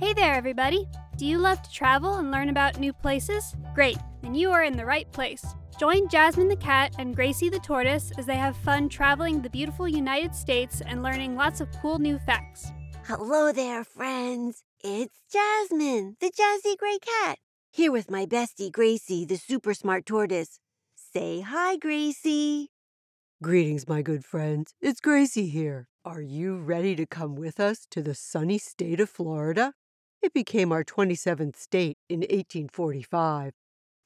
Hey there, everybody! Do you love to travel and learn about new places? Great, then you are in the right place. Join Jasmine the cat and Gracie the tortoise as they have fun traveling the beautiful United States and learning lots of cool new facts. Hello there, friends. It's Jasmine, the jazzy gray cat, here with my bestie Gracie, the super smart tortoise. Say hi, Gracie. Greetings, my good friends. It's Gracie here. Are you ready to come with us to the sunny state of Florida? It became our 27th state in 1845.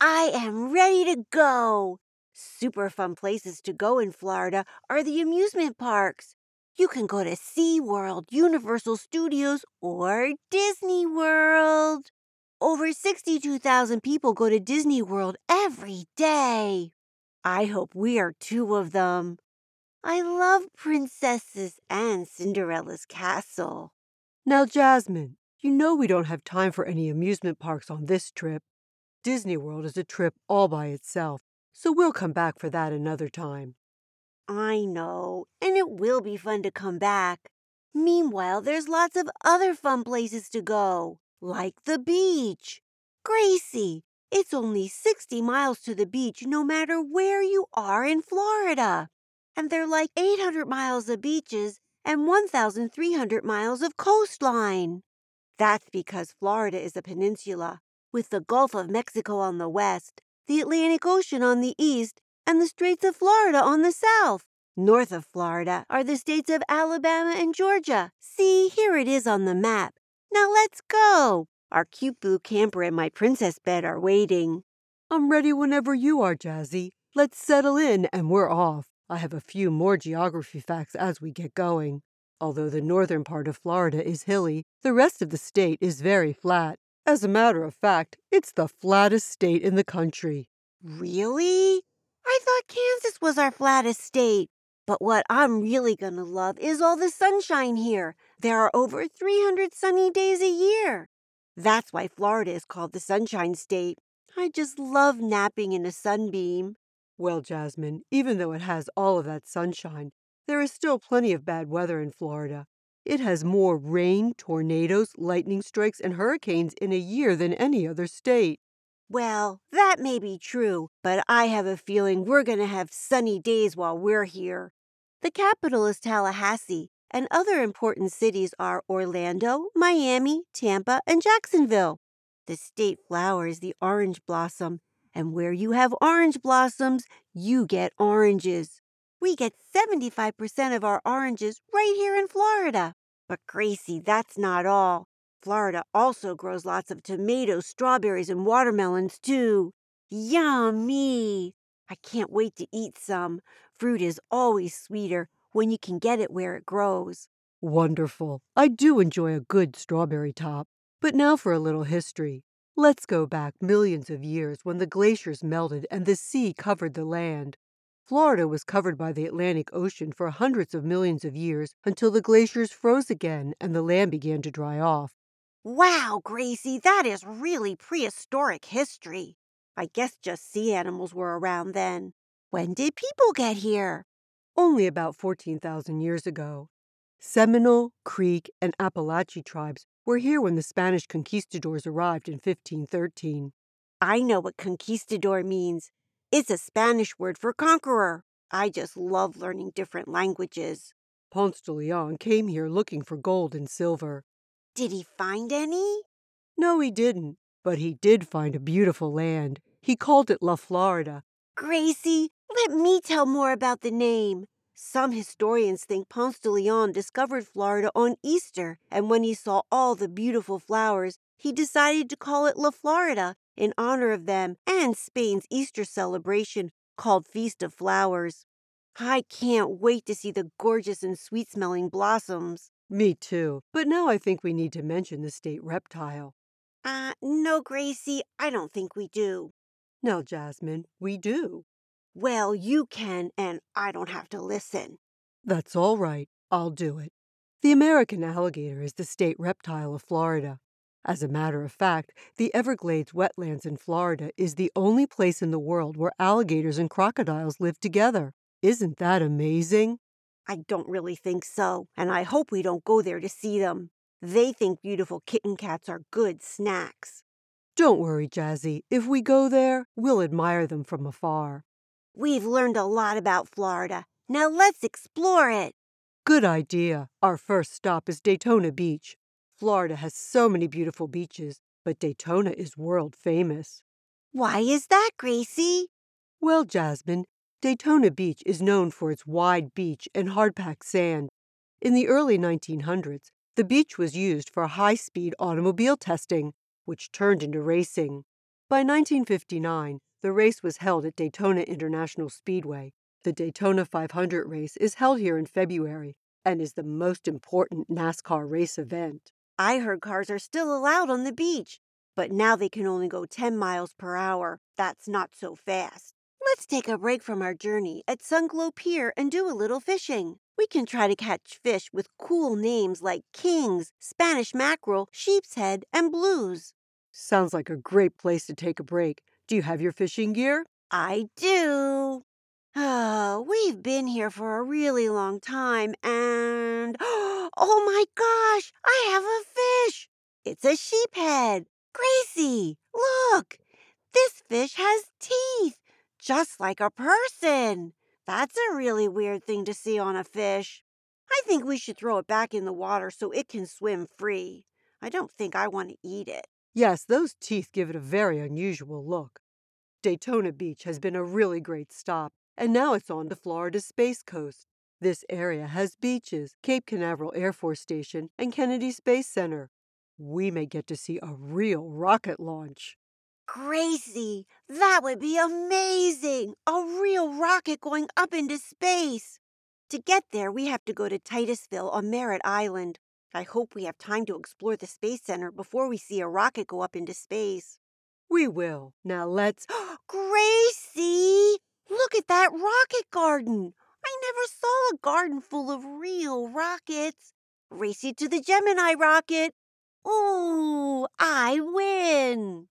I am ready to go. Super fun places to go in Florida are the amusement parks. You can go to SeaWorld, Universal Studios, or Disney World. Over 62,000 people go to Disney World every day. I hope we are two of them. I love princesses and Cinderella's castle. Now, Jasmine, you know we don't have time for any amusement parks on this trip. Disney World is a trip all by itself, so we'll come back for that another time. I know, and it will be fun to come back. Meanwhile, there's lots of other fun places to go, like the beach. Gracie, it's only 60 miles to the beach no matter where you are in Florida. And there are like 800 miles of beaches and 1,300 miles of coastline. That's because Florida is a peninsula, with the Gulf of Mexico on the west, the Atlantic Ocean on the east, and the Straits of Florida on the south. North of Florida are the states of Alabama and Georgia. See, here it is on the map. Now let's go. Our cute blue camper and my princess bed are waiting. I'm ready whenever you are, Jazzy. Let's settle in and we're off. I have a few more geography facts as we get going. Although the northern part of Florida is hilly, the rest of the state is very flat. As a matter of fact, it's the flattest state in the country. Really? I thought Kansas was our flattest state. But what I'm really going to love is all the sunshine here. There are over 300 sunny days a year. That's why Florida is called the Sunshine State. I just love napping in a sunbeam. Well, Jasmine, even though it has all of that sunshine, there is still plenty of bad weather in Florida. It has more rain, tornadoes, lightning strikes, and hurricanes in a year than any other state. Well, that may be true, but I have a feeling we're going to have sunny days while we're here. The capital is Tallahassee, and other important cities are Orlando, Miami, Tampa, and Jacksonville. The state flower is the orange blossom, and where you have orange blossoms, you get oranges. We get 75% of our oranges right here in Florida. But Gracie, that's not all. Florida also grows lots of tomatoes, strawberries, and watermelons, too. Yummy! I can't wait to eat some. Fruit is always sweeter when you can get it where it grows. Wonderful. I do enjoy a good strawberry top. But now for a little history. Let's go back millions of years when the glaciers melted and the sea covered the land. Florida was covered by the Atlantic Ocean for hundreds of millions of years until the glaciers froze again and the land began to dry off. Wow, Gracie, that is really prehistoric history. I guess just sea animals were around then. When did people get here? Only about 14,000 years ago. Seminole, Creek, and Appalachian tribes were here when the Spanish conquistadors arrived in 1513. I know what conquistador means. It's a Spanish word for conqueror. I just love learning different languages. Ponce de Leon came here looking for gold and silver. Did he find any? No, he didn't. But he did find a beautiful land. He called it La Florida. Gracie, let me tell more about the name. Some historians think Ponce de Leon discovered Florida on Easter, and when he saw all the beautiful flowers, he decided to call it La Florida in honor of them and Spain's Easter celebration called Feast of Flowers. I can't wait to see the gorgeous and sweet smelling blossoms. Me too. But now I think we need to mention the state reptile. Uh, no, Gracie, I don't think we do. Now, Jasmine, we do. Well, you can, and I don't have to listen. That's all right. I'll do it. The American alligator is the state reptile of Florida. As a matter of fact, the Everglades wetlands in Florida is the only place in the world where alligators and crocodiles live together. Isn't that amazing? I don't really think so, and I hope we don't go there to see them. They think beautiful kitten cats are good snacks. Don't worry, Jazzy. If we go there, we'll admire them from afar. We've learned a lot about Florida. Now let's explore it. Good idea. Our first stop is Daytona Beach. Florida has so many beautiful beaches, but Daytona is world famous. Why is that, Gracie? Well, Jasmine, Daytona Beach is known for its wide beach and hard-packed sand. In the early 1900s, the beach was used for high-speed automobile testing, which turned into racing. By 1959, the race was held at Daytona International Speedway. The Daytona 500 race is held here in February and is the most important NASCAR race event. I heard cars are still allowed on the beach, but now they can only go 10 miles per hour. That's not so fast. Let's take a break from our journey at Sunglow Pier and do a little fishing. We can try to catch fish with cool names like kings, Spanish mackerel, sheep's head, and blues. Sounds like a great place to take a break. Do you have your fishing gear? I do. Oh, we've been here for a really long time and oh my gosh, I have a fish. It's a sheephead. Gracie, look. This fish has teeth, just like a person. That's a really weird thing to see on a fish. I think we should throw it back in the water so it can swim free. I don't think I want to eat it. Yes, those teeth give it a very unusual look. Daytona Beach has been a really great stop, and now it's on to Florida's Space Coast. This area has beaches, Cape Canaveral Air Force Station, and Kennedy Space Center. We may get to see a real rocket launch. Gracie, that would be amazing! A real rocket going up into space. To get there, we have to go to Titusville on Merritt Island. I hope we have time to explore the Space Center before we see a rocket go up into space. We will. Now let's. Gracie! Look at that rocket garden! I never saw a garden full of real rockets. Race you to the Gemini rocket. Ooh, I win!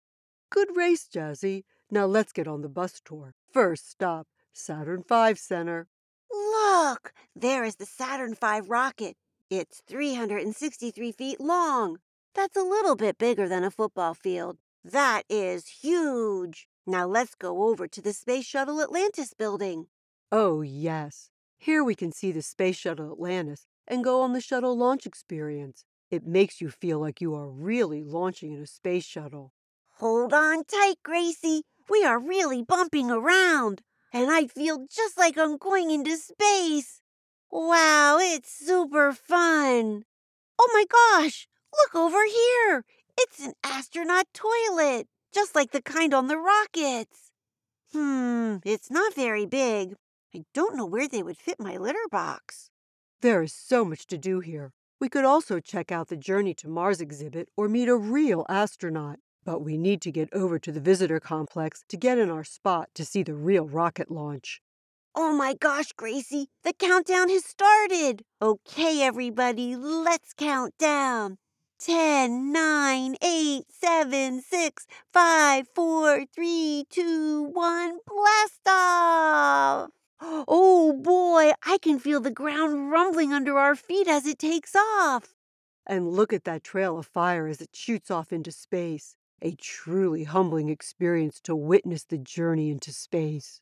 Good race, Jazzy. Now let's get on the bus tour. First stop, Saturn V Center. Look, there is the Saturn V rocket. It's 363 feet long. That's a little bit bigger than a football field. That is huge. Now let's go over to the Space Shuttle Atlantis building. Oh, yes. Here we can see the Space Shuttle Atlantis and go on the shuttle launch experience. It makes you feel like you are really launching in a space shuttle. Hold on tight, Gracie. We are really bumping around, and I feel just like I'm going into space. Wow, it's super fun. Oh my gosh, look over here. It's an astronaut toilet, just like the kind on the rockets. Hmm, it's not very big. I don't know where they would fit my litter box. There is so much to do here. We could also check out the Journey to Mars exhibit or meet a real astronaut. But we need to get over to the visitor complex to get in our spot to see the real rocket launch. Oh my gosh, Gracie, the countdown has started. Okay, everybody, let's count down. 10, 9, 8, 7, 6, 5, 4, 3, 2, 1, blast off! Oh boy, I can feel the ground rumbling under our feet as it takes off. And look at that trail of fire as it shoots off into space. A truly humbling experience to witness the journey into space.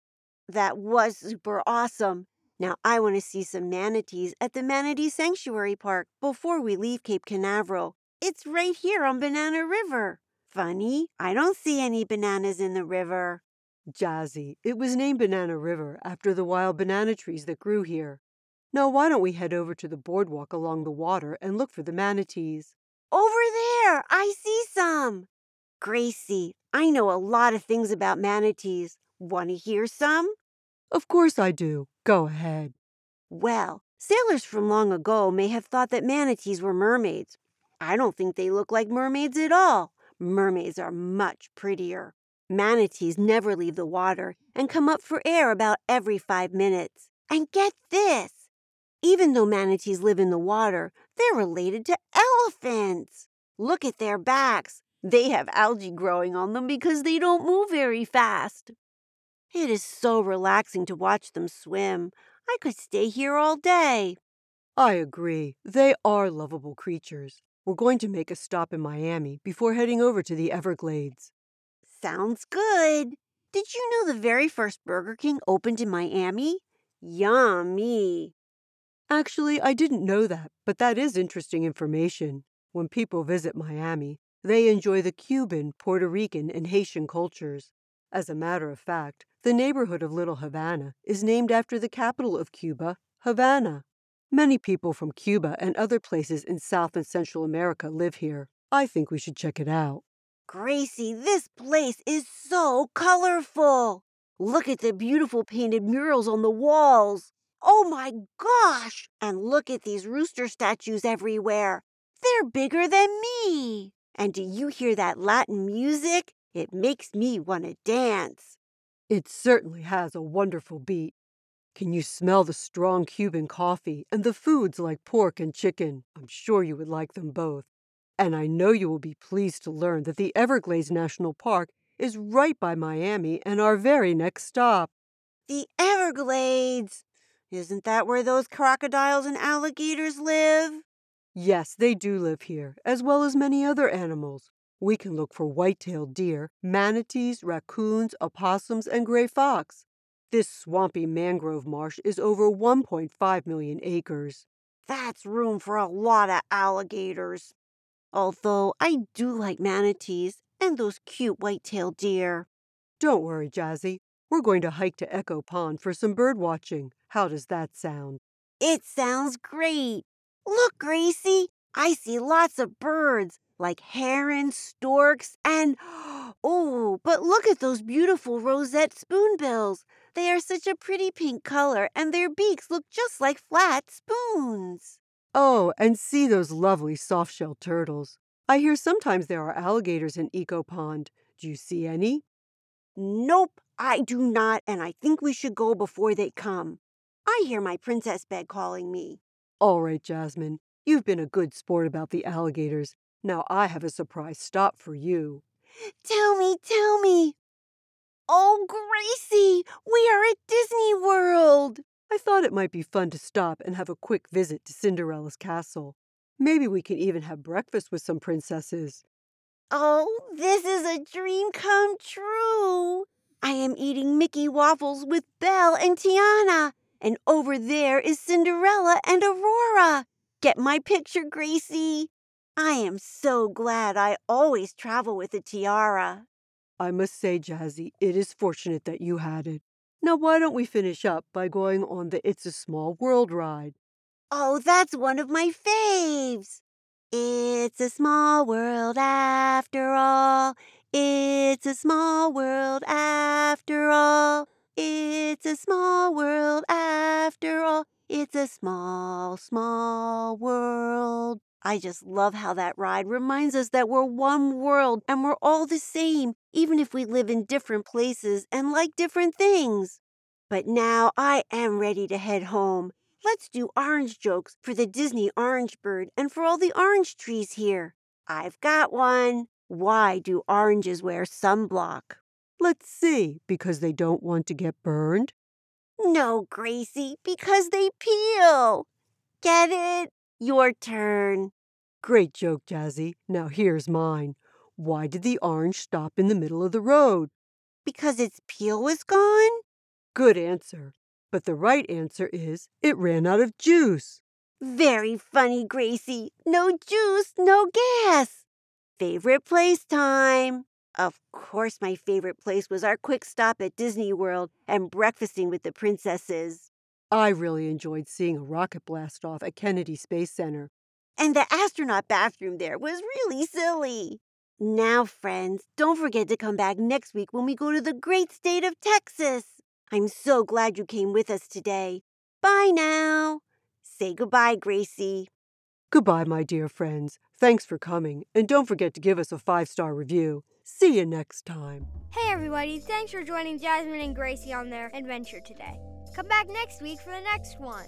That was super awesome. Now I want to see some manatees at the Manatee Sanctuary Park before we leave Cape Canaveral. It's right here on Banana River. Funny, I don't see any bananas in the river. Jazzy, it was named Banana River after the wild banana trees that grew here. Now, why don't we head over to the boardwalk along the water and look for the manatees? Over there, I see some. Gracie, I know a lot of things about manatees. Want to hear some? Of course I do. Go ahead. Well, sailors from long ago may have thought that manatees were mermaids. I don't think they look like mermaids at all. Mermaids are much prettier. Manatees never leave the water and come up for air about every five minutes. And get this even though manatees live in the water, they're related to elephants. Look at their backs. They have algae growing on them because they don't move very fast. It is so relaxing to watch them swim. I could stay here all day. I agree. They are lovable creatures. We're going to make a stop in Miami before heading over to the Everglades. Sounds good. Did you know the very first Burger King opened in Miami? Yummy. Actually, I didn't know that, but that is interesting information. When people visit Miami, they enjoy the Cuban, Puerto Rican, and Haitian cultures. As a matter of fact, the neighborhood of Little Havana is named after the capital of Cuba, Havana. Many people from Cuba and other places in South and Central America live here. I think we should check it out. Gracie, this place is so colorful. Look at the beautiful painted murals on the walls. Oh my gosh! And look at these rooster statues everywhere. They're bigger than me. And do you hear that Latin music? It makes me want to dance. It certainly has a wonderful beat. Can you smell the strong Cuban coffee and the foods like pork and chicken? I'm sure you would like them both. And I know you will be pleased to learn that the Everglades National Park is right by Miami and our very next stop. The Everglades! Isn't that where those crocodiles and alligators live? Yes, they do live here, as well as many other animals. We can look for white-tailed deer, manatees, raccoons, opossums, and gray fox. This swampy mangrove marsh is over 1.5 million acres. That's room for a lot of alligators. Although I do like manatees and those cute white-tailed deer. Don't worry, Jazzy. We're going to hike to Eco Pond for some bird watching. How does that sound? It sounds great. Look, Gracie, I see lots of birds like herons, storks, and oh, but look at those beautiful roseate spoonbills. They are such a pretty pink color, and their beaks look just like flat spoons. Oh, and see those lovely soft-shelled turtles. I hear sometimes there are alligators in Eco Pond. Do you see any? Nope, I do not, and I think we should go before they come. I hear my princess bed calling me. All right, Jasmine. You've been a good sport about the alligators. Now I have a surprise stop for you. Tell me, tell me. Oh, Gracie, we are at Disney World. I thought it might be fun to stop and have a quick visit to Cinderella's castle. Maybe we can even have breakfast with some princesses. Oh, this is a dream come true. I am eating Mickey waffles with Belle and Tiana. And over there is Cinderella and Aurora. Get my picture, Gracie. I am so glad I always travel with a tiara. I must say, Jazzy, it is fortunate that you had it. Now, why don't we finish up by going on the It's a Small World ride? Oh, that's one of my faves. It's a small world after all. It's a small world after all. It's a small world after all. It's a small, small world. I just love how that ride reminds us that we're one world and we're all the same, even if we live in different places and like different things. But now I am ready to head home. Let's do orange jokes for the Disney orange bird and for all the orange trees here. I've got one. Why do oranges wear sunblock? Let's see, because they don't want to get burned? No, Gracie, because they peel. Get it? Your turn. Great joke, Jazzy. Now here's mine. Why did the orange stop in the middle of the road? Because its peel was gone? Good answer. But the right answer is it ran out of juice. Very funny, Gracie. No juice, no gas. Favorite place time. Of course, my favorite place was our quick stop at Disney World and breakfasting with the princesses. I really enjoyed seeing a rocket blast off at Kennedy Space Center. And the astronaut bathroom there was really silly. Now, friends, don't forget to come back next week when we go to the great state of Texas. I'm so glad you came with us today. Bye now. Say goodbye, Gracie. Goodbye, my dear friends. Thanks for coming, and don't forget to give us a five star review. See you next time. Hey, everybody. Thanks for joining Jasmine and Gracie on their adventure today. Come back next week for the next one.